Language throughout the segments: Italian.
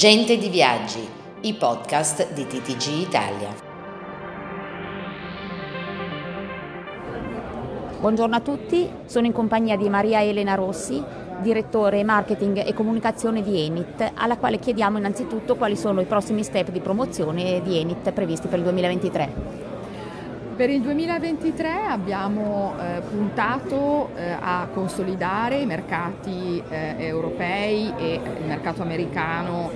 Gente di Viaggi, i podcast di TTG Italia. Buongiorno a tutti, sono in compagnia di Maria Elena Rossi, direttore marketing e comunicazione di Enit, alla quale chiediamo innanzitutto quali sono i prossimi step di promozione di Enit previsti per il 2023. Per il 2023 abbiamo eh, puntato eh, a consolidare i mercati eh, europei e il mercato americano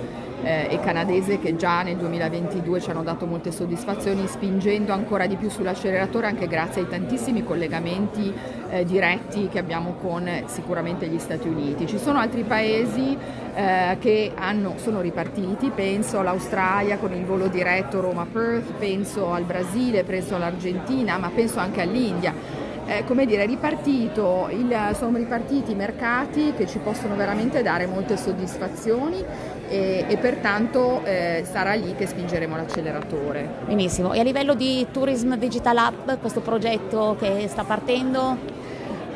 eh, e canadese che già nel 2022 ci hanno dato molte soddisfazioni, spingendo ancora di più sull'acceleratore anche grazie ai tantissimi collegamenti eh, diretti che abbiamo con sicuramente gli Stati Uniti. Ci sono altri paesi eh, che hanno, sono ripartiti, penso all'Australia con il volo diretto Roma-Perth, penso al Brasile, penso all'Argentina, ma penso anche all'India eh, come dire, ripartito il, sono ripartiti i mercati che ci possono veramente dare molte soddisfazioni e, e pertanto eh, sarà lì che spingeremo l'acceleratore. Benissimo, e a livello di Tourism Digital Hub, questo progetto che sta partendo?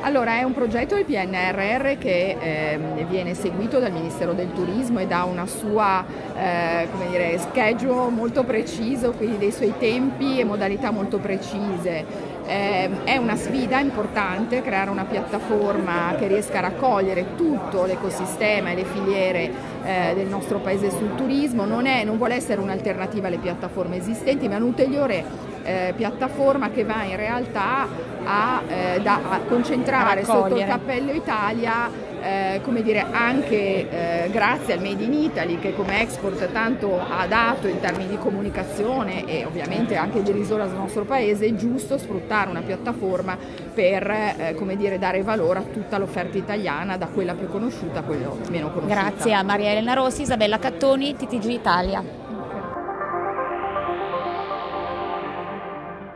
Allora, è un progetto del PNRR che eh, viene seguito dal Ministero del Turismo e da una sua eh, dire, schedule molto preciso, quindi dei suoi tempi e modalità molto precise. Eh, è una sfida importante creare una piattaforma che riesca a raccogliere tutto l'ecosistema e le filiere eh, del nostro paese sul turismo, non, è, non vuole essere un'alternativa alle piattaforme esistenti, ma un'ulteriore eh, piattaforma che va in realtà a, eh, da, a concentrare a sotto il cappello Italia eh, come dire, anche eh, grazie al Made in Italy che come export tanto ha dato in termini di comunicazione e ovviamente anche di risorse al nostro paese, è giusto sfruttare una piattaforma per eh, come dire, dare valore a tutta l'offerta italiana, da quella più conosciuta a quella meno conosciuta. Grazie a Maria Elena Rossi, Isabella Cattoni, TTG Italia.